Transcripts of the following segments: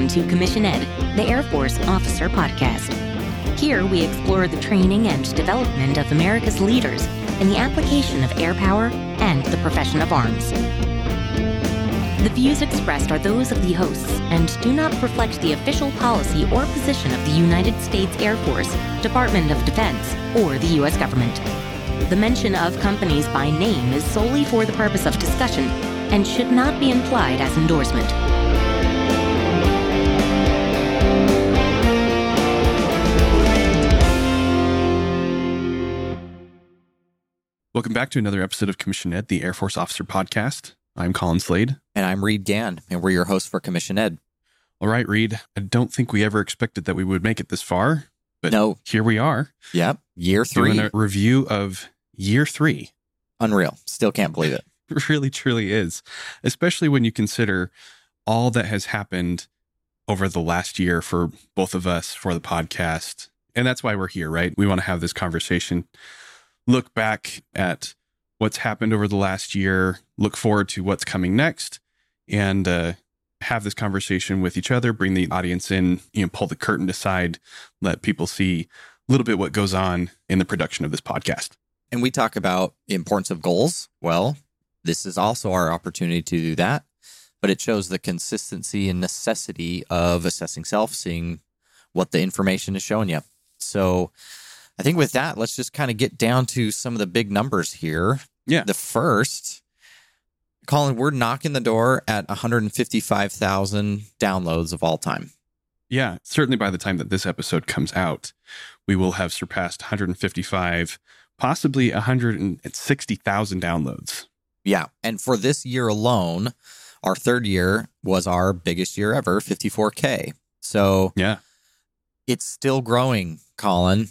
Welcome to Commissioned, the Air Force Officer Podcast. Here we explore the training and development of America's leaders in the application of air power and the profession of arms. The views expressed are those of the hosts and do not reflect the official policy or position of the United States Air Force, Department of Defense, or the U.S. government. The mention of companies by name is solely for the purpose of discussion and should not be implied as endorsement. Welcome back to another episode of Commissioned, the Air Force Officer Podcast. I'm Colin Slade. And I'm Reed Gann, and we're your hosts for Commissioned. All right, Reed. I don't think we ever expected that we would make it this far, but No. here we are Yep. Year three. doing a review of year three. Unreal. Still can't believe it. It really, truly is, especially when you consider all that has happened over the last year for both of us for the podcast. And that's why we're here, right? We want to have this conversation, look back at what's happened over the last year, look forward to what's coming next, and uh, have this conversation with each other, bring the audience in, you know, pull the curtain aside, let people see a little bit what goes on in the production of this podcast. And we talk about the importance of goals. Well, this is also our opportunity to do that. But it shows the consistency and necessity of assessing self, seeing what the information is showing you. So I think with that, let's just kind of get down to some of the big numbers here. Yeah. The first, Colin, we're knocking the door at 155,000 downloads of all time. Yeah, certainly by the time that this episode comes out, we will have surpassed 155, possibly 160,000 downloads. Yeah. And for this year alone, our third year was our biggest year ever, 54K. So Yeah. it's still growing, Colin.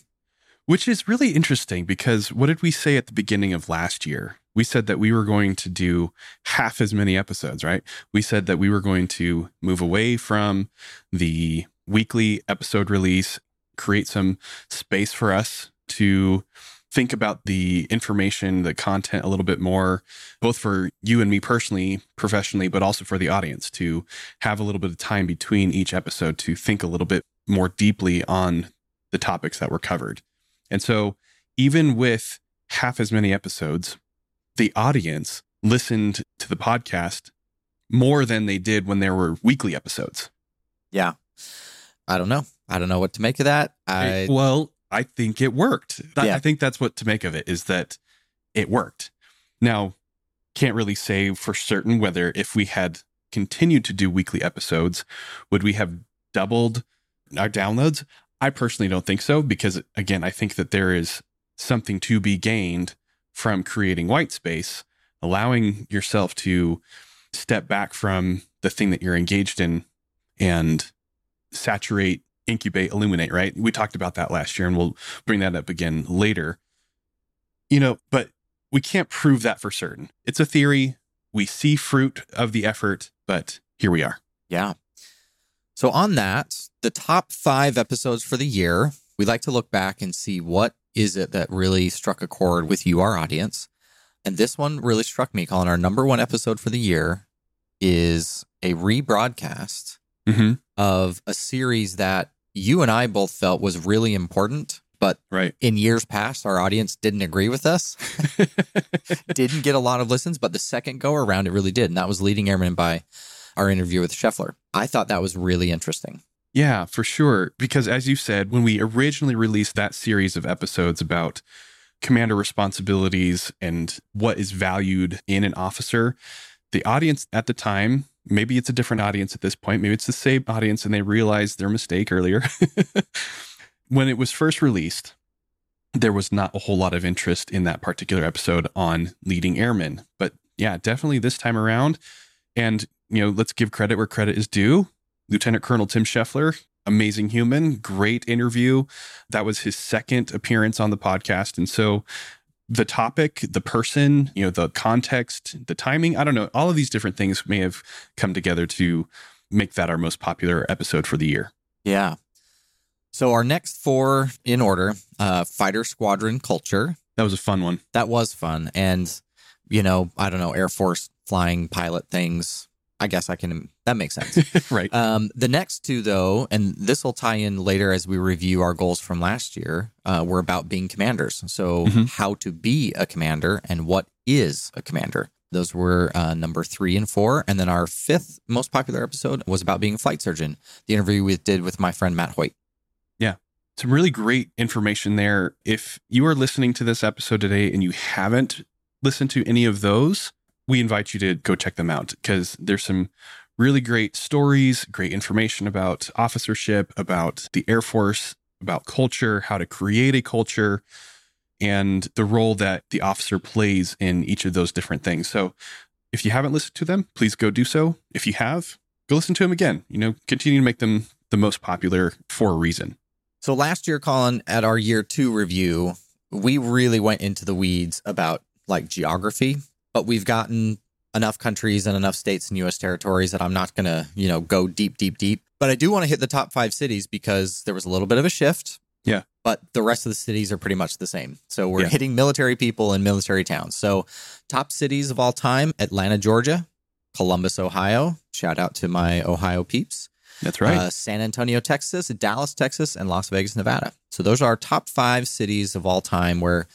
Which is really interesting because what did we say at the beginning of last year? We said that we were going to do half as many episodes, right? We said that we were going to move away from the weekly episode release, create some space for us to think about the information, the content a little bit more, both for you and me personally, professionally, but also for the audience to have a little bit of time between each episode to think a little bit more deeply on the topics that were covered. And so, even with half as many episodes, the audience listened to the podcast more than they did when there were weekly episodes. Yeah. I don't know. I don't know what to make of that. I well, I think it worked. I- Yeah. I think that's what to make of it is that it worked. Now, can't really say for certain whether if we had continued to do weekly episodes, would we have doubled our downloads? I personally don't think so because again, I think that there is something to be gained from creating white space, allowing yourself to step back from the thing that you're engaged in and saturate, incubate, illuminate, right? We talked about that last year and we'll bring that up again later. You know, but we can't prove that for certain. It's a theory. We see fruit of the effort, but here we are. Yeah. So, on that, the top five episodes for the year, we like to look back and see what is it that really struck a chord with you, our audience. And this one really struck me, Colin. Our number one episode for the year is a rebroadcast Mm-hmm. of a series that you and I both felt was really important, but Right. in years past, our audience didn't agree with us, didn't get a lot of listens, but the second go around, it really did. And that was Leading Airman by our interview with Scheffler. I thought that was really interesting. Yeah, for sure. Because as you said, when we originally released that series of episodes about commander responsibilities and what is valued in an officer, the audience at the time, maybe it's a different audience at this point, maybe it's the same audience and they realized their mistake earlier. when it was first released, there was not a whole lot of interest in that particular episode on leading airmen. But yeah, definitely this time around. And, you know, let's give credit where credit is due. Lieutenant Colonel Tim Scheffler, amazing human, great interview. That was his second appearance on the podcast. And so the topic, the person, you know, the context, the timing, I don't know, all of these different things may have come together to make that our most popular episode for the year. Yeah. So our next four in order, uh, fighter squadron culture. That was a fun one. That was fun. And, you know, I don't know, Air Force flying pilot things. I guess I can. That makes sense. right. Um, the next two, though, and this will tie in later as we review our goals from last year, uh, were about being commanders. So, Mhm. how to be a commander and what is a commander. Those were uh, number three and four. And then our fifth most popular episode was about being a flight surgeon, the interview we did with my friend Matt Hoyt. Yeah, some really great information there. If you are listening to this episode today and you haven't listened to any of those, we invite you to go check them out because there's some really great stories, great information about officership, about the Air Force, about culture, how to create a culture, and the role that the officer plays in each of those different things. So if you haven't listened to them, please go do so. If you have, go listen to them again. You know, continue to make them the most popular for a reason. So last year, Colin, at our year two review, we really went into the weeds about like geography, but we've gotten enough countries and enough states and US territories that I'm not going to, you know, go deep, deep, deep. But I do want to hit the top five cities because there was a little bit of a shift. Yeah. But the rest of the cities are pretty much the same. So we're Yeah. hitting military people and military towns. So top cities of all time Atlanta, Georgia, Columbus, Ohio. Shout out to my Ohio peeps That's right. uh, San Antonio, Texas, Dallas, Texas, and Las Vegas, Nevada. So those are our top five cities of all time where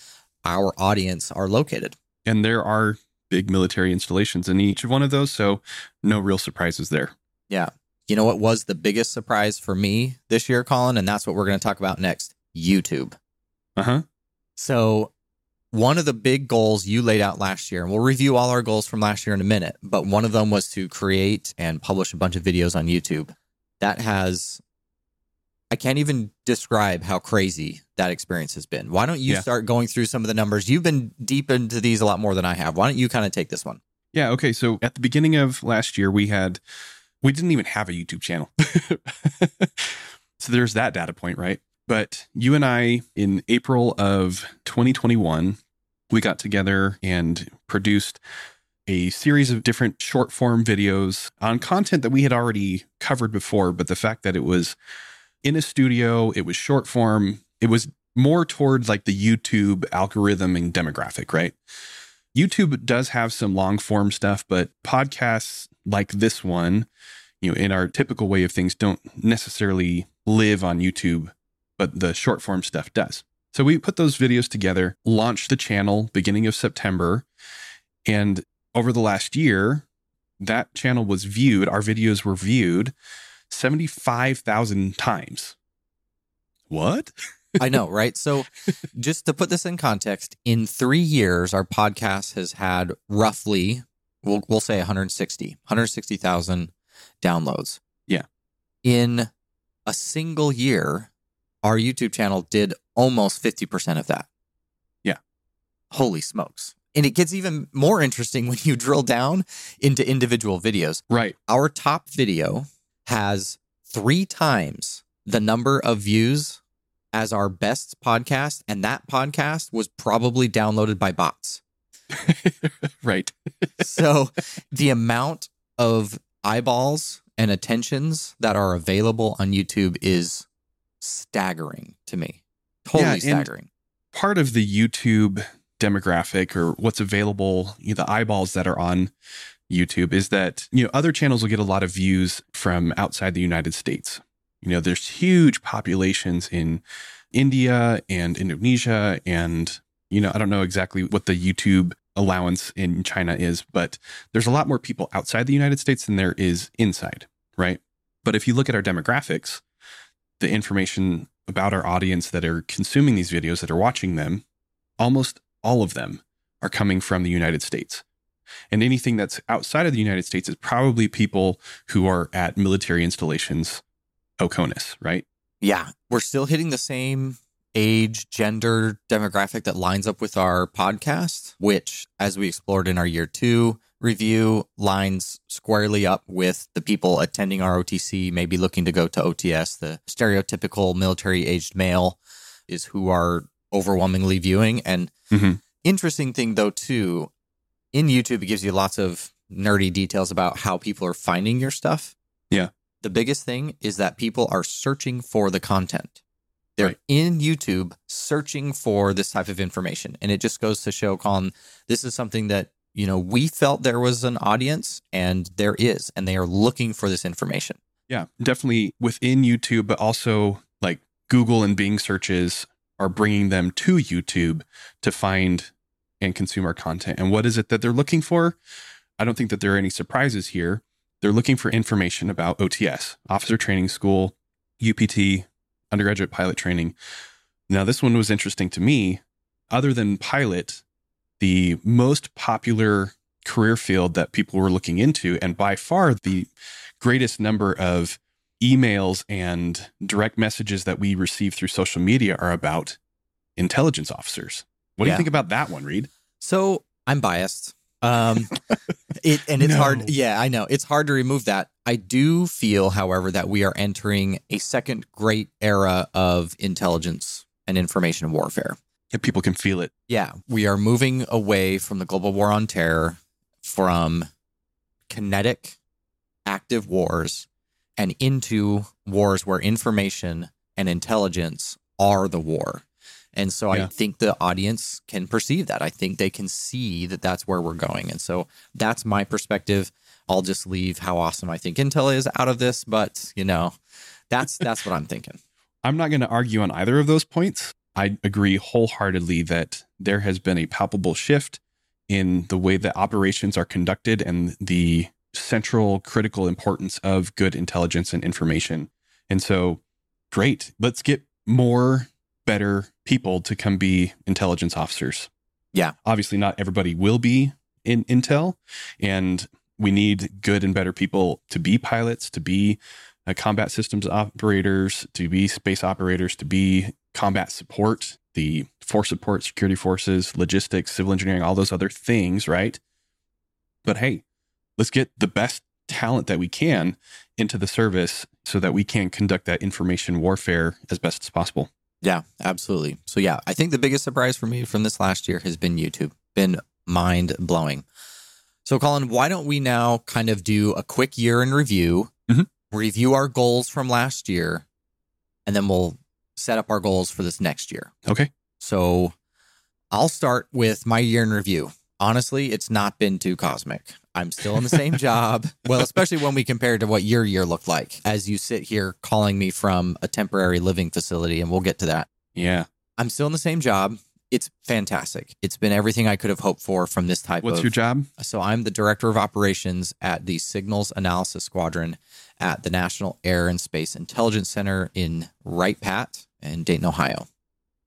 our audience are located. and there are big military installations in each of one of those so no real surprises there Yeah. You know what was the biggest surprise for me this year, Colin? And that's what we're going to talk about next YouTube. uh-huh So, one of the big goals you laid out last year, and we'll review all our goals from last year in a minute, but one of them was to create and publish a bunch of videos on YouTube. That has, I can't even describe how crazy that experience has been. Why don't you Yeah. start going through some of the numbers? You've been deep into these a lot more than I have. Why don't you kind of take this one? yeah okay so at the beginning of last year we had we didn't even have a youtube channel so there's that data point right but you and i in april of 2021 we got together and produced a series of different short form videos on content that we had already covered before but the fact that it was in a studio it was short form it was more towards like the youtube algorithm and demographic right YouTube does have some long form stuff, but podcasts like this one, you know, in our typical way of things, don't necessarily live on YouTube, but the short form stuff does. So we put those videos together, launched the channel beginning of September, and over the last year, that channel was viewed, our videos were viewed 75,000 times. What? I know, right? So, just to put this in context, in three years, our podcast has had roughly, we'll, we'll say 160, 160,000 downloads. Yeah. In a single year, our YouTube channel did almost 50% of that. Yeah. Holy smokes. And it gets even more interesting when you drill down into individual videos. Right. Our top video has three times the number of views as our best podcast, and that podcast was probably downloaded by bots. right. So the amount of eyeballs and attentions that are available on YouTube is staggering to me. Totally Yeah, staggering. part of the YouTube demographic or what's available, you know, the eyeballs that are on YouTube is that, you know, other channels will get a lot of views from outside the United States. You know, there's huge populations in India and Indonesia and, you know, I don't know exactly what the YouTube allowance in China is, but there's a lot more people outside the United States than there is inside, right? But if you look at our demographics, the information about our audience that are consuming these videos, that are watching them, almost all of them are coming from the United States. And anything that's outside of the United States is probably people who are at military installations, OCONUS, right? Yeah, we're still hitting the same age, gender demographic that lines up with our podcast, which, as we explored in our year two review, lines squarely up with the people attending our OTC, maybe looking to go to OTS. The stereotypical military aged male is who are overwhelmingly viewing. And Mhm. interesting thing, though, too, in YouTube, it gives you lots of nerdy details about how people are finding your stuff. Yeah. The biggest thing is that people are searching for the content. They're Right. in YouTube searching for this type of information. And it just goes to show, Colin, this is something that you know, we felt there was an audience and there is, and they are looking for this information. Yeah, definitely within YouTube, but also like Google and Bing searches are bringing them to YouTube to find and consume our content. And what is it that they're looking for? I don't think that there are any surprises here. They're looking for information about OTS, Officer Training School, UPT, undergraduate pilot training. Now, this one was interesting to me. Other than pilot, the most popular career field that people were looking into, and by far the greatest number of emails and direct messages that we receive through social media are about intelligence officers. What do Yeah. you think about that one, Reed? So I'm biased. Um, it, and it's No. hard. Yeah, I know. It's hard to remove that. I do feel, however, that we are entering a second great era of intelligence and information warfare. Yeah, people can feel it. Yeah, we are moving away from the global war on terror, from kinetic, active wars, and into wars where information and intelligence are the war. And so I think the audience can perceive that. I think they can see that that's where we're going. And so that's my perspective. I'll just leave how awesome I think Intel is out of this, but you know, that's that's what I'm thinking. I'm not going to argue on either of those points. I agree wholeheartedly that there has been a palpable shift in the way that operations are conducted and the central critical importance of good intelligence and information. And so, great. Let's get more better people to come be intelligence officers. Yeah. Obviously, not everybody will be in Intel, and we need good and better people to be pilots, to be uh, combat systems operators, to be space operators, to be combat support, the force support, security forces, logistics, civil engineering, all those other things, right? But hey, let's get the best talent that we can into the service so that we can conduct that information warfare as best as possible. Yeah, absolutely. So yeah, I think the biggest surprise for me from this last year has been YouTube. Been mind blowing. So Colin, why don't we now kind of do a quick year in review, Mhm. review our goals from last year, and then we'll set up our goals for this next year. Okay. So I'll start with my year in review. Honestly, it's not been too cosmic. I'm still in the same job. Well, especially when we compare to what your year looked like as you sit here calling me from a temporary living facility, and we'll get to that. Yeah. I'm still in the same job. It's fantastic. It's been everything I could have hoped for from this type of. What's of your job? so I'm the director of operations at the Signals Analysis Squadron at the National Air and Space Intelligence Center in Wright Pat in Dayton, Ohio.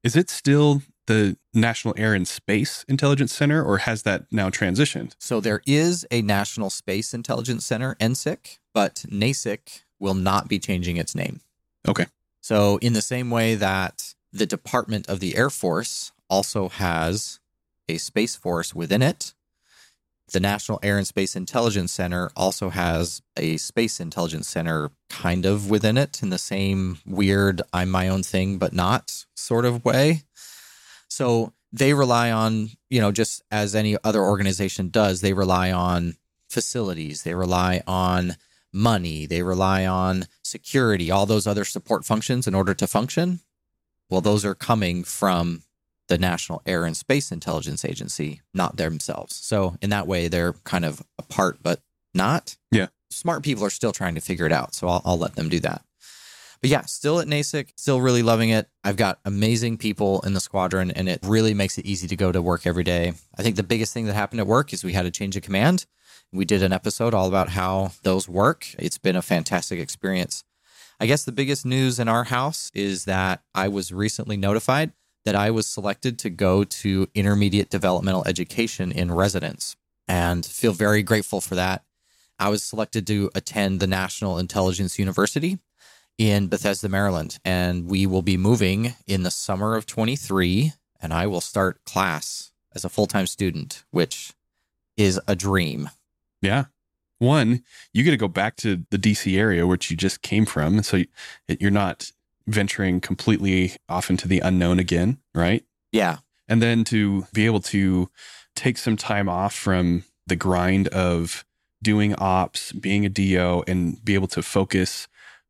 Is it still the National Air and Space Intelligence Center or has that now transitioned? So there is a National Space Intelligence Center, NSIC, but NASIC will not be changing its name. Okay. So in the same way that the Department of the Air Force also has a Space Force within it, the National Air and Space Intelligence Center also has a Space Intelligence Center kind of within it in the same weird, I'm my own thing, but not sort of way. So they rely on, you know, just as any other organization does, they rely on facilities, they rely on money, they rely on security, all those other support functions in order to function. Well, those are coming from the National Air and Space Intelligence Agency, not themselves. So, in that way, they're kind of apart, but not. Yeah. Smart people are still trying to figure it out. So, I'll, I'll let them do that. But yeah, still at NASIC, still really loving it. I've got amazing people in the squadron, and it really makes it easy to go to work every day. I think the biggest thing that happened at work is we had a change of command. We did an episode all about how those work. It's been a fantastic experience. I guess the biggest news in our house is that I was recently notified that I was selected to go to intermediate developmental education in residence and feel very grateful for that. I was selected to attend the National Intelligence University in Bethesda, Maryland, and we will be moving in the summer of 23 and I will start class as a full-time student, which is a dream. Yeah. One, you get to go back to the DC area, which you just came from. So you- you're not venturing completely off into the unknown again, right? Yeah. And then to be able to take some time off from the grind of doing ops, being a DO, and be able to focus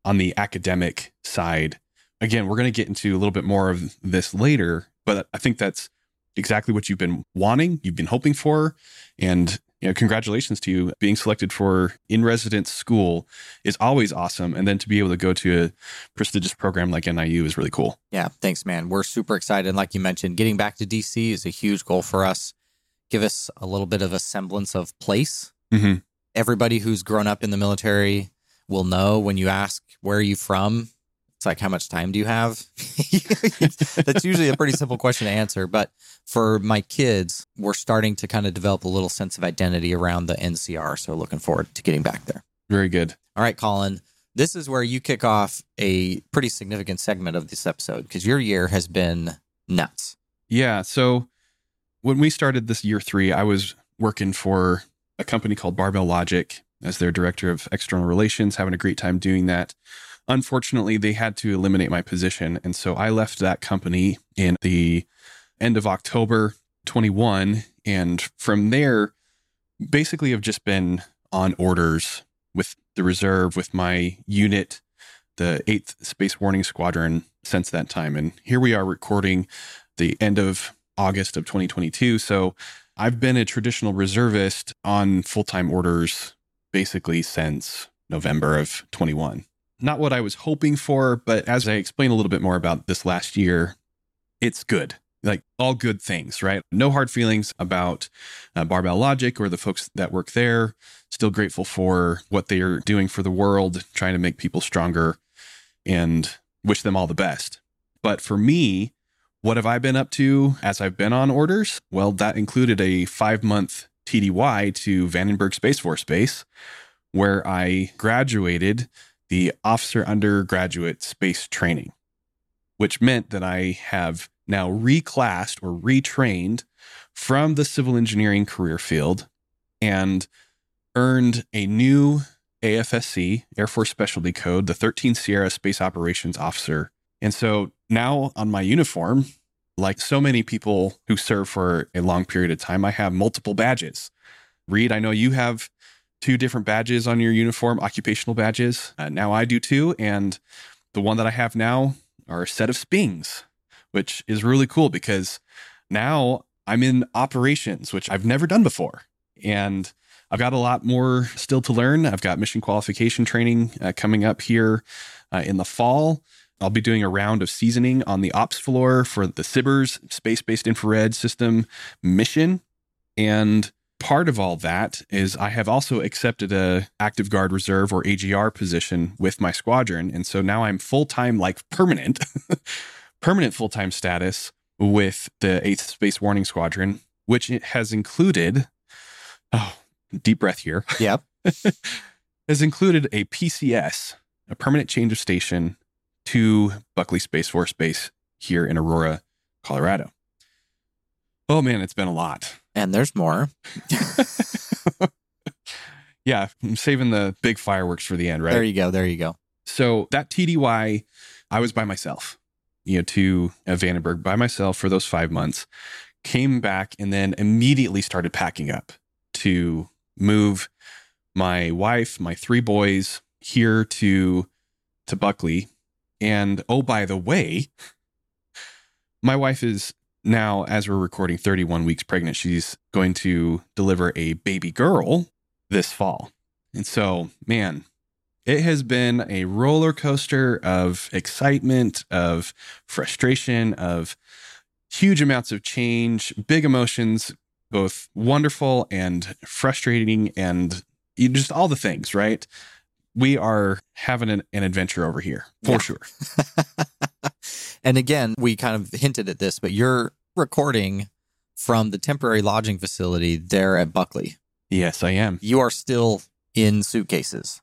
on the academic side. Again, we're going to get into a little bit more of this later, but I think that's exactly what you've been wanting, you've been hoping for. And you know, congratulations to you. Being selected for in residence school is always awesome. And then to be able to go to a prestigious program like NIU is really cool. Yeah, thanks, man. We're super excited. And like you mentioned, getting back to DC is a huge goal for us. Give us a little bit of a semblance of place. Mm-hmm. Everybody who's grown up in the military will know when you ask, Where are you from? It's like, How much time do you have? That's usually a pretty simple question to answer. But for my kids, we're starting to kind of develop a little sense of identity around the NCR. So looking forward to getting back there. Very good. All right, Colin. This is where you kick off a pretty significant segment of this episode because your year has been nuts. Yeah. So when we started this year three, I was working for a company called Barbell Logic as their director of external relations, having a great time doing that. Unfortunately, they had to eliminate my position. And so I left that company in the end of October 21. And from there, basically, have just been on orders with the reserve, with my unit, the 8th Space Warning Squadron, since that time. And here we are recording the end of August of 2022. So I've been a traditional reservist on full time orders basically since November of 21. Not what I was hoping for, but as I explain a little bit more about this last year, it's good. Like all good things, right? No hard feelings about uh, Barbell Logic or the folks that work there. Still grateful for what they are doing for the world, trying to make people stronger and wish them all the best. But for me, what have I been up to as I've been on orders? Well, that included a five month TDY to Vandenberg Space Force Base, where I graduated the officer undergraduate space training, which meant that I have now reclassed or retrained from the civil engineering career field and earned a new AFSC, Air Force Specialty Code, the 13 Sierra Space Operations Officer. And so now on my uniform, like so many people who serve for a long period of time, I have multiple badges. Reed, I know you have two different badges on your uniform, occupational badges. Uh, now I do too. And the one that I have now are a set of Spings, which is really cool because now I'm in operations, which I've never done before. And I've got a lot more still to learn. I've got mission qualification training uh, coming up here uh, in the fall. I'll be doing a round of seasoning on the ops floor for the SBIRS space based infrared system mission. And part of all that is I have also accepted a active guard reserve or AGR position with my squadron. And so now I'm full time, like permanent, permanent full time status with the 8th Space Warning Squadron, which has included, oh, deep breath here. Yep. has included a PCS, a permanent change of station to Buckley Space Force Base here in Aurora, Colorado. Oh man, it's been a lot. And there's more. yeah, I'm saving the big fireworks for the end, right? There you go. There you go. So that TDY, I was by myself, you know, to uh, Vandenberg by myself for those five months. Came back and then immediately started packing up to move my wife, my three boys here to to Buckley and oh, by the way, my wife is now, as we're recording, 31 weeks pregnant. She's going to deliver a baby girl this fall. And so, man, it has been a roller coaster of excitement, of frustration, of huge amounts of change, big emotions, both wonderful and frustrating, and just all the things, right? We are having an, an adventure over here for yeah. sure. and again, we kind of hinted at this, but you're recording from the temporary lodging facility there at Buckley. Yes, I am. You are still in suitcases.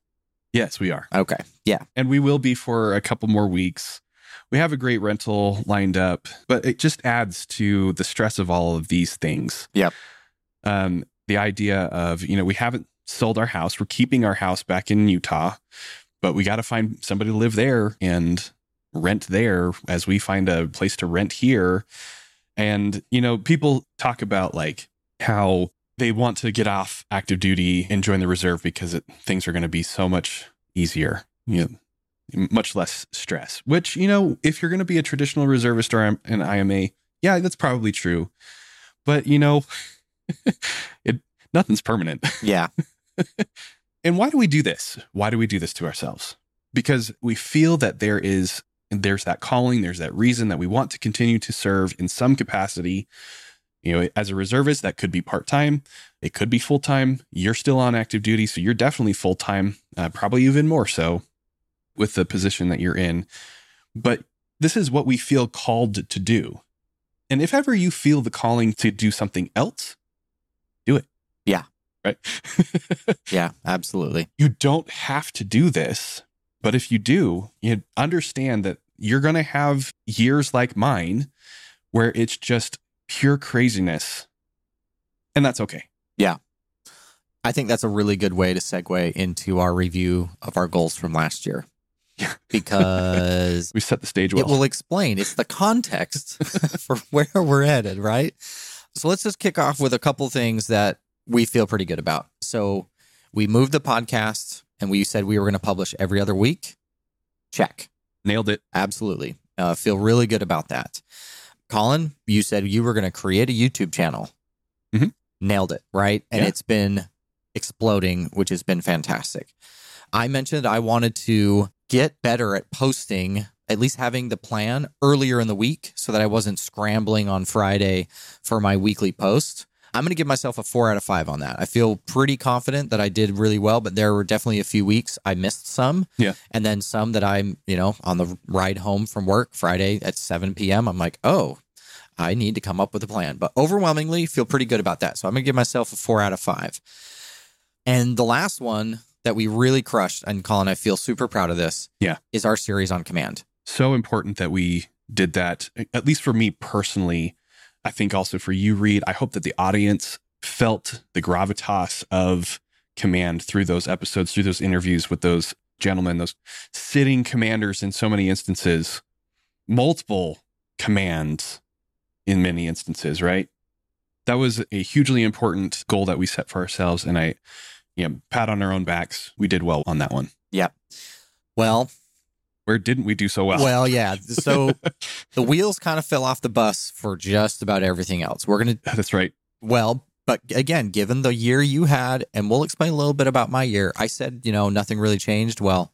Yes, we are. Okay. Yeah. And we will be for a couple more weeks. We have a great rental lined up, but it just adds to the stress of all of these things. Yep. Um, the idea of, you know, we haven't sold our house. We're keeping our house back in Utah, but we got to find somebody to live there and rent there as we find a place to rent here. And, you know, people talk about like how they want to get off active duty and join the reserve because it, things are going to be so much easier, you know, much less stress. Which, you know, if you're going to be a traditional reservist or an IMA, yeah, that's probably true. But you know, it nothing's permanent. Yeah. And why do we do this? Why do we do this to ourselves? Because we feel that there is there's that calling, there's that reason that we want to continue to serve in some capacity. You know, as a reservist, that could be part time, it could be full time. You're still on active duty, so you're definitely full time, uh, probably even more so with the position that you're in. But this is what we feel called to do. And if ever you feel the calling to do something else. Right. Yeah, absolutely. you don't have to do this, but if you do, you understand that you're going to have years like mine where it's just pure craziness. And that's okay. Yeah. I think that's a really good way to segue into our review of our goals from last year. Yeah. Because We set the stage well. it will explain. It's the context for where we're headed, right? So let's just kick off with a couple things that we feel pretty good about. So we moved the podcast and we said we were going to publish every other week. Check. Nailed it. Absolutely. Uh, feel really good about that. Colin, you said you were going to create a YouTube channel. Mhm. Nailed it, right? And Yeah. it's been exploding, which has been fantastic. I mentioned I wanted to get better at posting, at least having the plan earlier in the week so that I wasn't scrambling on Friday for my weekly post. I'm going to give myself a four out of five on that. I feel pretty confident that I did really well, but there were definitely a few weeks I missed some. Yeah. And then some that I'm, you know, on the ride home from work Friday at 7 p.m., I'm like, oh, I need to come up with a plan. But overwhelmingly, feel pretty good about that. So I'm going to give myself a four out of five. And the last one that we really crushed, and Colin, I feel super proud of this. Yeah. Is our series on command. So important that we did that, at least for me personally. I think also for you, Reed. I hope that the audience felt the gravitas of command through those episodes, through those interviews with those gentlemen, those sitting commanders in so many instances, multiple commands in many instances, right? That was a hugely important goal that we set for ourselves. And I, you know, pat on our own backs. We did well on that one. Yep. Well, Where didn't we do so well? well, yeah. So the wheels kind of fell off the bus for just about everything else. We're going to That's right. Well, but again, given the year you had, and we'll explain a little bit about my year, I said, you know, nothing really changed. Well,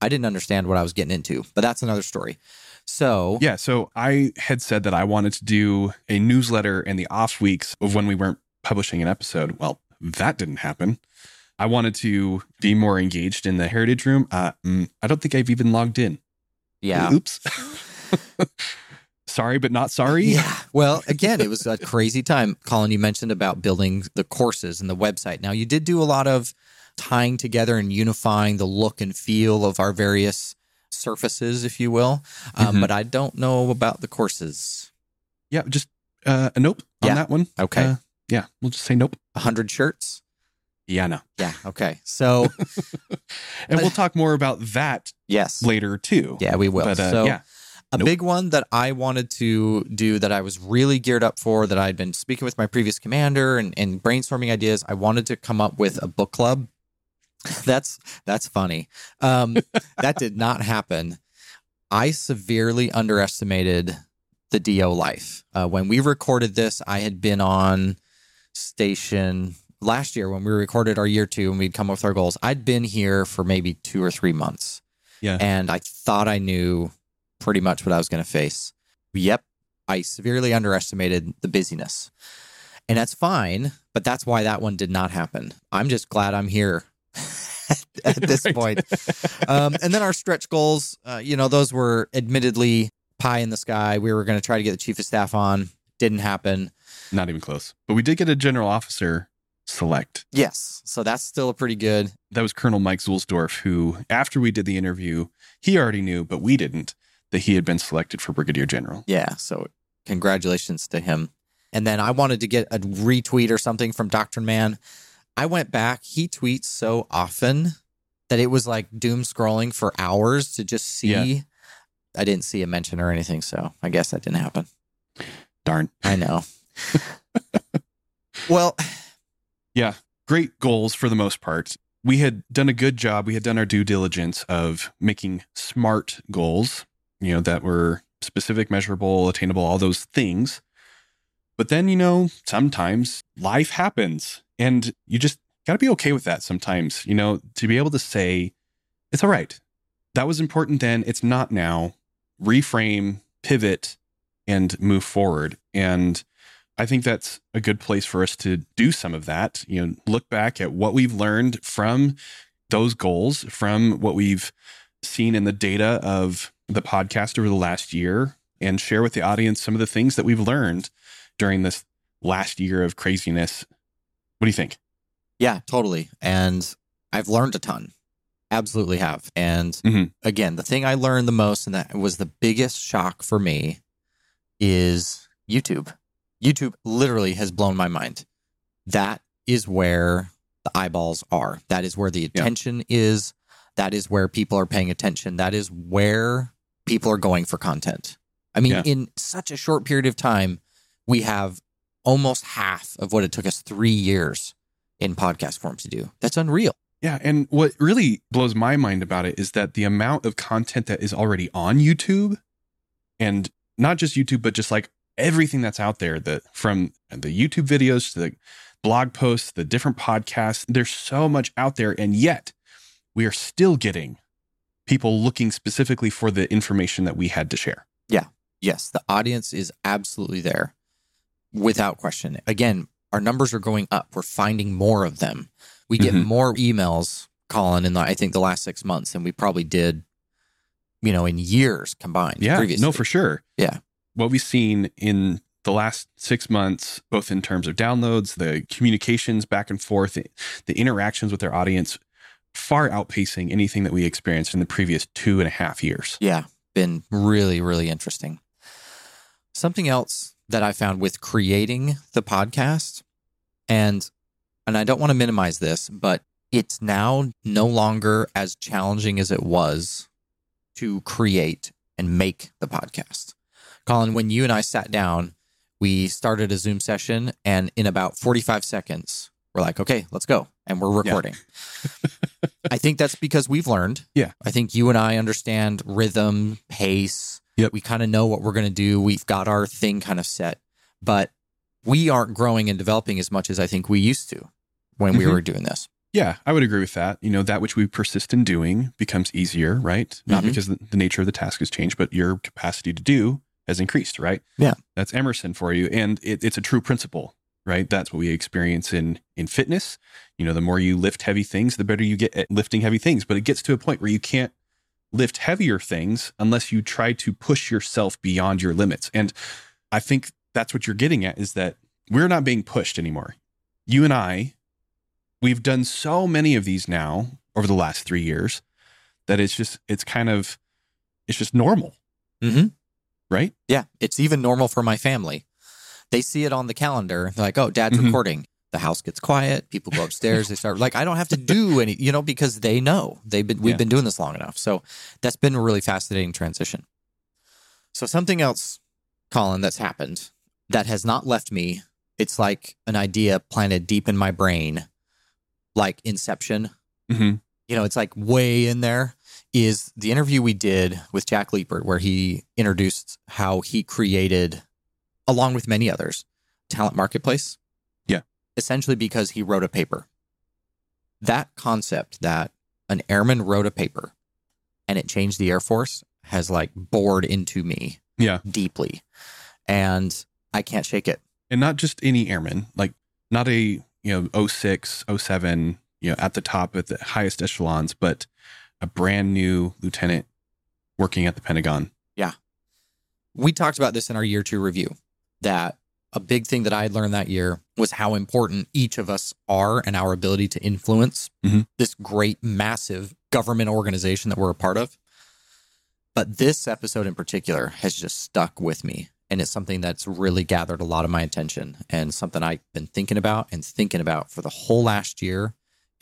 I didn't understand what I was getting into, but that's another story. So, Yeah. So I had said that I wanted to do a newsletter in the off weeks of when we weren't publishing an episode. Well, that didn't happen. I wanted to be more engaged in the Heritage Room. Uh, mm, I don't think I've even logged in. yeah. Oops. sorry, but not sorry. Yeah. Well, again, it was a crazy time. Colin, you mentioned about building the courses and the website. Now, you did do a lot of tying together and unifying the look and feel of our various surfaces, if you will. Um, Mhm. But I don't know about the courses. Yeah. Just uh, a nope on Yeah. that one. Okay. Uh, yeah. We'll just say nope. 100 shirts? Yeah. No. Yeah. Okay. So, And we'll talk more about that yes. later too. Yeah, we will. But uh, so, yeah. a Nope. big one that I wanted to do that I was really geared up for, that I'd been speaking with my previous commander and, and brainstorming ideas. I wanted to come up with a book club. That's that's funny. Um, that did not happen. I severely underestimated the DO life. Uh, when we recorded this, I had been on station last year when we recorded our year two and we'd come up with our goals. I'd been here for maybe two or three months. Yeah. And I thought I knew pretty much what I was going to face. Yep. I severely underestimated the busyness. And that's fine, but that's why that one did not happen. I'm just glad I'm here at this point. Um, and then our stretch goals, uh, you know, those were admittedly pie in the sky. We were going to try to get the chief of staff on, didn't happen. Not even close. But we did get a general officer select. Yes. So that's still a pretty good. That was Colonel Mike Zulsdorf, who, after we did the interview, he already knew, but we didn't, that he had been selected for Brigadier General. Yeah. So congratulations to him. And then I wanted to get a retweet or something from Doctrine Man. I went back. He tweets so often that it was like doom scrolling for hours to just see. Yeah. I didn't see a mention or anything. So I guess that didn't happen. Darn. I know. well, Yeah. Great goals for the most part. We had done a good job. We had done our due diligence of making smart goals, you know, that were specific, measurable, attainable, all those things. But then, you know, sometimes life happens and you just got to be okay with that sometimes, you know, to be able to say, it's all right. That was important then. It's not now. Reframe, pivot, and move forward. And I think that's a good place for us to do some of that. You know, look back at what we've learned from those goals, from what we've seen in the data of the podcast over the last year, and share with the audience some of the things that we've learned during this last year of craziness. What do you think? Yeah, totally. And I've learned a ton. Absolutely have. And Mhm. again, the thing I learned the most and that was the biggest shock for me is YouTube. YouTube literally has blown my mind. That is where the eyeballs are. That is where the attention is. That is where people are paying attention. That is where people are going for content. I mean, Yeah. in such a short period of time, we have almost half of what it took us three years in podcast form to do. That's unreal. Yeah. And what really blows my mind about it is that the amount of content that is already on YouTube and not just YouTube, but just like everything that's out there that from the YouTube videos to the blog posts, the different podcasts, there's so much out there. And yet we are still getting people looking specifically for the information that we had to share. Yeah. Yes, the audience is absolutely there without question. Again, our numbers are going up. We're finding more of them. We get Mhm. more emails, Colin, in the, I think the last six months than we probably did, you know, in years combined. Yeah. previously. No, for sure. Yeah. What we've seen in the last six months, both in terms of downloads, the communications back and forth, the, interactions with their audience, far outpacing anything that we experienced in the previous two and a half years. Yeah, been really, really interesting. Something else that I found with creating the podcast, and and I don't want to minimize this, but it's now no longer as challenging as it was to create and make the podcast. Colin, when you and I sat down, we started a Zoom session, and in about 45 seconds, we're like, okay, let's go. And we're recording. I think that's because we've learned. Yeah. I think you and I understand rhythm, pace. Yep. We kind of know what we're going to do. We've got our thing kind of set, but we aren't growing and developing as much as I think we used to when we Mhm. were doing this. Yeah, I would agree with that. You know, that which we persist in doing becomes easier, right? Not Mhm. because the nature of the task has changed, but your capacity to do has increased, right? Yeah. That's Emerson for you. And it, it's a true principle, right? That's what we experience in in fitness. You know, the more you lift heavy things, the better you get at lifting heavy things. But it gets to a point where you can't lift heavier things unless you try to push yourself beyond your limits. And I think that's what you're getting at is that we're not being pushed anymore. You and I, we've done so many of these now over the last three years that it's just, it's kind of, it's just normal, Mm-hmm. Right? Yeah. It's even normal for my family. They see it on the calendar. They're like, oh, dad's Mhm. recording. The house gets quiet. People go upstairs. They start like, I don't have to do any, you know, because they know they've been, we've Yeah. been doing this long enough. So that's been a really fascinating transition. So something else, Colin, that's happened that has not left me. It's like an idea planted deep in my brain, like Inception. Mm-hmm. You know, it's like way in there. Is the interview we did with Jack Leipert, where he introduced how he created, along with many others, Talent Marketplace. Yeah. Essentially because he wrote a paper. That concept that an airman wrote a paper and it changed the Air Force has like bored into me Yeah. deeply. And I can't shake it. And not just any airman, like not a, you know, 06, 07, you know, at the top at the highest echelons, but a brand new lieutenant working at the Pentagon. Yeah. We talked about this in our year two review that a big thing that I had learned that year was how important each of us are and our ability to influence Mhm. this great, massive government organization that we're a part of. But this episode in particular has just stuck with me. And it's something that's really gathered a lot of my attention and something I've been thinking about and thinking about for the whole last year.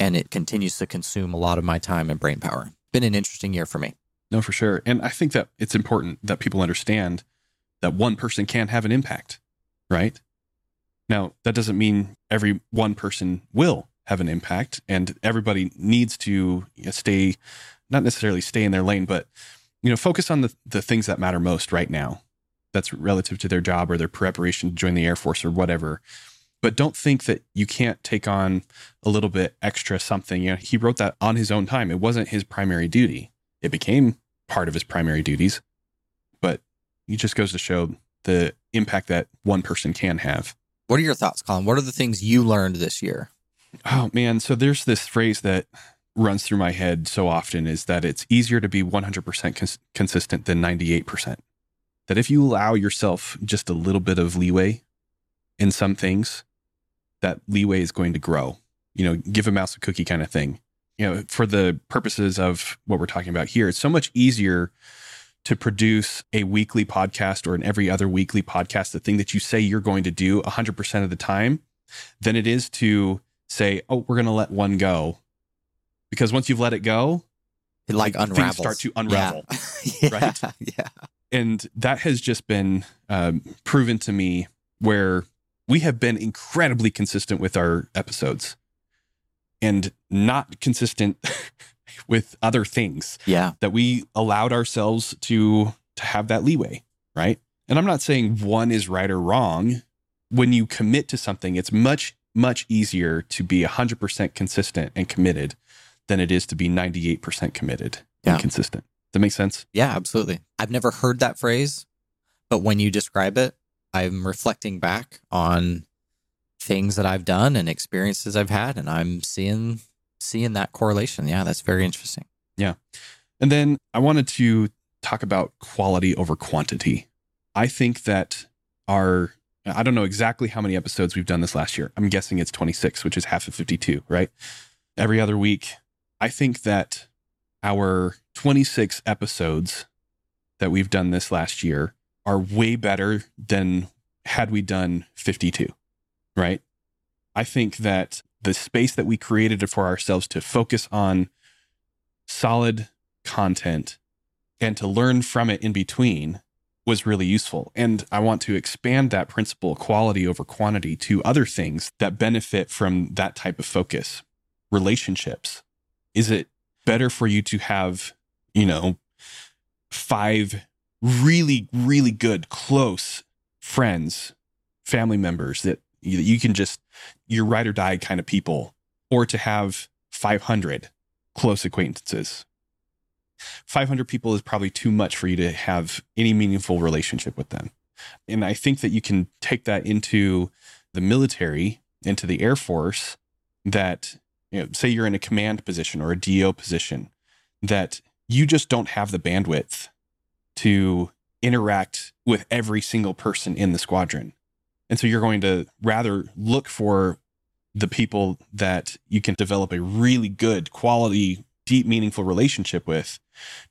And it continues to consume a lot of my time and brain power. Been an interesting year for me. No, for sure. And I think that it's important that people understand that one person can have an impact, right? Now, that doesn't mean every one person will have an impact and everybody needs to stay, not necessarily stay in their lane, but, you know, focus on the, the things that matter most right now. that's relative to their job or their preparation to join the Air Force or whatever. But don't think that you can't take on a little bit extra something. You know, he wrote that on his own time. It wasn't his primary duty. It became part of his primary duties, but it just goes to show the impact that one person can have. What are your thoughts, Colin? What are the things you learned this year? Oh man, so there's this phrase that runs through my head so often is that it's easier to be 100% cons- consistent than 98%. That if you allow yourself just a little bit of leeway in some things, that leeway is going to grow. You know, give a mouse a cookie kind of thing. You know, for the purposes of what we're talking about here, it's so much easier to produce a weekly podcast or an every other weekly podcast, the thing that you say you're going to do 100% of the time, than it is to say, oh, we're going to let one go. Because once you've let it go, It like things unravels. start to unravel. yeah. right? Yeah. And that has just been um, proven to me where we have been incredibly consistent with our episodes and not consistent with other things Yeah. that we allowed ourselves to to have that leeway, right? And I'm not saying one is right or wrong. When you commit to something, it's much much easier to be 100% consistent and committed than it is to be 98% committed Yeah. and consistent. That makes sense? Yeah, absolutely. I've never heard that phrase, but when you describe it, I'm reflecting back on things that I've done and experiences I've had, and I'm seeing seeing that correlation. Yeah, that's very interesting. Yeah. And then I wanted to talk about quality over quantity. I think that our, I don't know exactly how many episodes we've done this last year. I'm guessing it's 26, which is half of 52, right? Every other week. I think that our 26 episodes that we've done this last year are way better than had we done 52, right? I think that the space that we created for ourselves to focus on solid content and to learn from it in between was really useful. And I want to expand that principle, quality over quantity, to other things that benefit from that type of focus. Relationships. Is it better for you to have, you know, five really, really good, close friends, family members that you, you can just, you're ride or die kind of people, or to have 500 close acquaintances? 500 people is probably too much for you to have any meaningful relationship with them. And I think that you can take that into the military, into the Air Force, that, you know, say you're in a command position or a DO position, that you just don't have the bandwidth to interact with every single person in the squadron. And so you're going to rather look for the people that you can develop a really good quality, deep, meaningful relationship with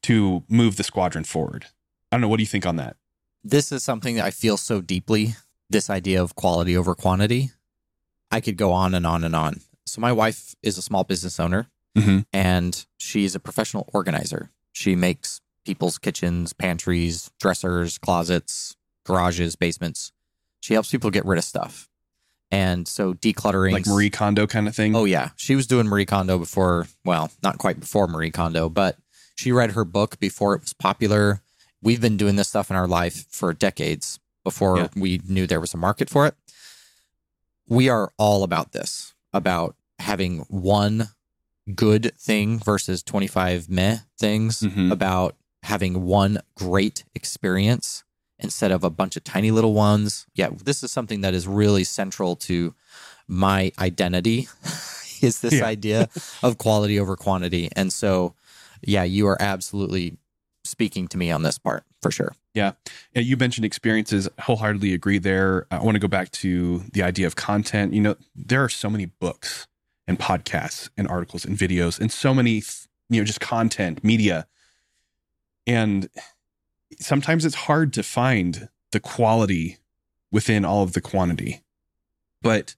to move the squadron forward. I don't know. What do you think on that? This is something that I feel so deeply this idea of quality over quantity. I could go on and on and on. So, my wife is a small business owner Mm-hmm. and she's a professional organizer. She makes people's kitchens, pantries, dressers, closets, garages, basements. She helps people get rid of stuff. And so decluttering Like Marie Kondo kind of thing. Oh yeah, she was doing Marie Kondo before. Well, not quite before Marie Kondo, but she read her book before it was popular. We've been doing this stuff in our life for decades before Yeah. we knew there was a market for it. We are all about this, about having one good thing versus 25 meh things, Mhm. about having one great experience instead of a bunch of tiny little ones. Yeah, this is something that is really central to my identity is this Yeah. idea of quality over quantity. And so, yeah, you are absolutely speaking to me on this part for sure. Yeah, you mentioned experiences. Wholeheartedly agree there. I want to go back to the idea of content. You know, there are so many books and podcasts and articles and videos and so many, you know, just content, media. And sometimes it's hard to find the quality within all of the quantity, but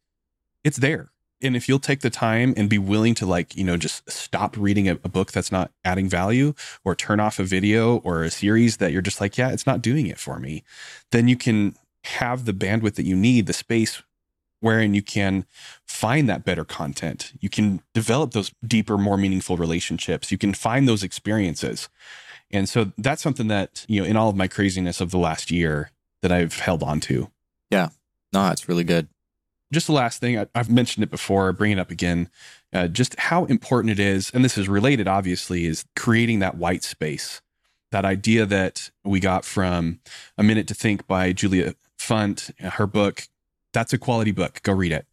it's there. And if you'll take the time and be willing to, like, you know, just stop reading a, a book that's not adding value or turn off a video or a series that you're just like, yeah, it's not doing it for me, then you can have the bandwidth that you need, the space wherein you can find that better content. You can develop those deeper, more meaningful relationships. You can find those experiences. And so that's something that, you know, in all of my craziness of the last year, that I've held on to. Yeah. No, it's really good. Just the last thing, I, I've mentioned it before, bring it up again. Uh, just how important it is, and this is related, obviously, is creating that white space. That idea that we got from A Minute to Think by Juliet Funt, her book, that's a quality book. Go read it,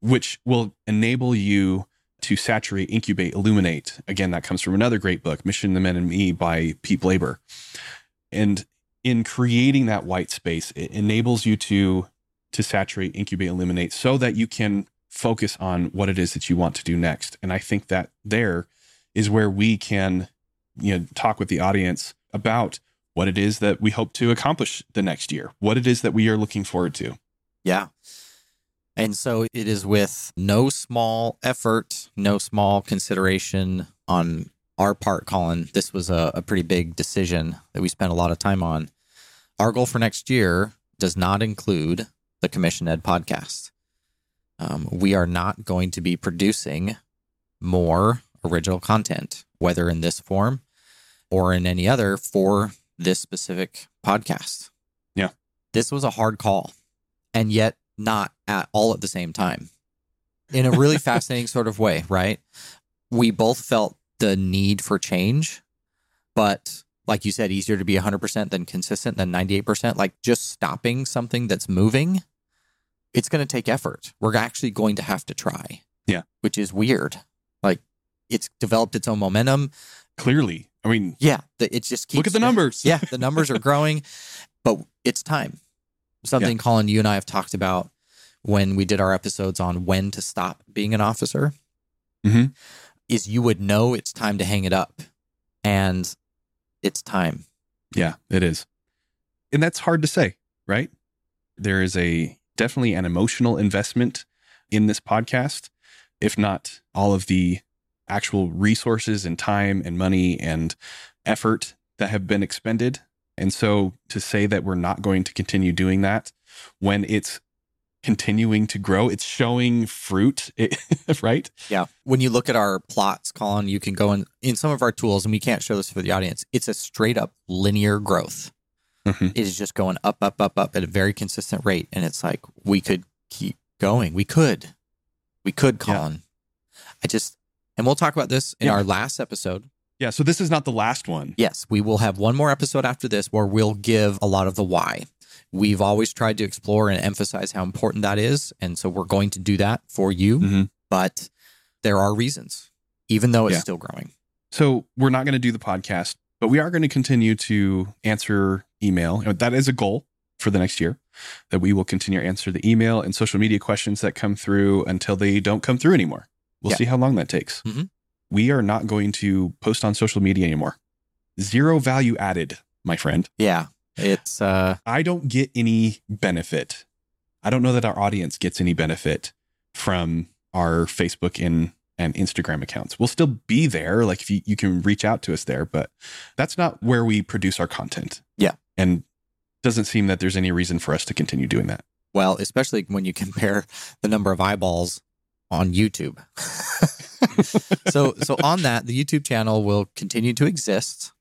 which will enable you to saturate, incubate, illuminate. Again, that comes from another great book, Mission the Men and Me by Pete Blaber. And in creating that white space, it enables you to to saturate, incubate, illuminate so that you can focus on what it is that you want to do next. And I think that there is where we can, you know, talk with the audience about what it is that we hope to accomplish the next year, what it is that we are looking forward to. Yeah. And so it is with no small effort, no small consideration on our part, Colin. This was a, a pretty big decision that we spent a lot of time on. Our goal for next year does not include the Commissioned podcast. Um, we are not going to be producing more original content, whether in this form or in any other for this specific podcast. Yeah. This was a hard call and yet not at all at the same time in a really fascinating sort of way, right? We both felt the need for change, but like you said, easier to be 100% than consistent than 98%. Like just stopping something that's moving, it's going to take effort. We're actually going to have to try. Yeah. Which is weird. Like it's developed its own momentum. Clearly, I mean, Yeah. the- It just keeps. look at the numbers. yeah. The numbers are growing, but it's time. Something, Colin, you and I have talked about when we did our episodes on when to stop being an officer Mhm. is you would know it's time to hang it up. And it's time. Yeah, it is. And that's hard to say, right? There is a definitely an emotional investment in this podcast, if not all of the actual resources and time and money and effort that have been expended. And so to say that we're not going to continue doing that when it's continuing to grow, it's showing fruit, it, right? Yeah. When you look at our plots, Colin, you can go in in some of our tools, and we can't show this for the audience. It's a straight up linear growth. Mhm. It is just going up, up, up, up at a very consistent rate. And it's like we could keep going. We could. We could, Yeah. Colin. I just and we'll talk about this in Yeah. our last episode. Yeah. So this is not the last one. Yes, we will have one more episode after this where we'll give a lot of the why. We've always tried to explore and emphasize how important that is. And so we're going to do that for you. Mhm. But there are reasons, even though it's Yeah. still growing. So we're not going to do the podcast, but we are going to continue to answer email. That is a goal for the next year that we will continue to answer the email and social media questions that come through until they don't come through anymore. We'll Yeah. see how long that takes. Mhm. We are not going to post on social media anymore. Zero value added, my friend. Yeah. It's uh I don't get any benefit. I don't know that our audience gets any benefit from our Facebook and, and Instagram accounts. We'll still be there. Like if you, you can reach out to us there, but that's not where we produce our content. Yeah. And doesn't seem that there's any reason for us to continue doing that. well, especially when you compare the number of eyeballs on YouTube. so so on that, the YouTube channel will continue to exist.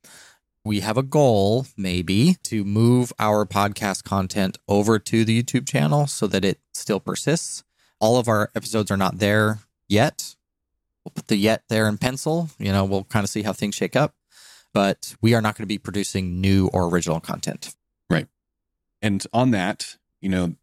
We have a goal, maybe, to move our podcast content over to the YouTube channel so that it still persists. All of our episodes are not there yet. We'll put the yet there in pencil. You know, we'll kind of see how things shake up. But we are not going to be producing new or original content. Right. And on that, you know,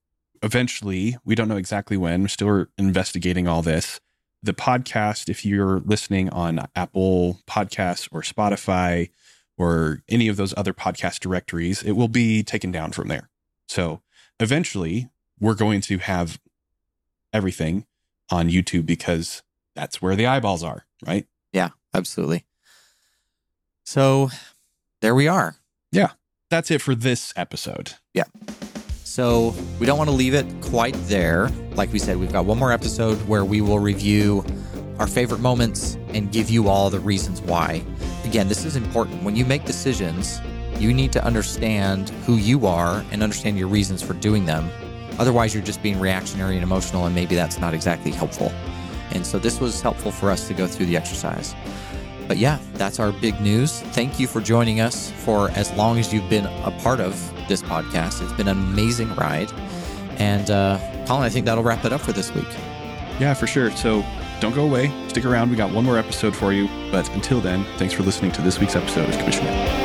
eventually, we don't know exactly when, we're still investigating all this. The podcast, if you're listening on Apple Podcasts or Spotify or any of those other podcast directories, it will be taken down from there. So eventually, we're going to have everything on YouTube because that's where the eyeballs are, right? Yeah, absolutely. So there we are. Yeah. That's it for this episode. So we don't want to leave it quite there. Like we said, we've got one more episode where we will review our favorite moments and give you all the reasons why. Again, this is important. When you make decisions, you need to understand who you are and understand your reasons for doing them. Otherwise, you're just being reactionary and emotional, and maybe that's not exactly helpful. And so this was helpful for us to go through the exercise. But yeah, that's our big news. Thank you for joining us for as long as you've been a part of this podcast. It's been an amazing ride. And uh, Colin, I think that'll wrap it up for this week. Yeah, for sure. So don't go away. Stick around. We got one more episode for you. But until then, thanks for listening to this week's episode of Commissioned.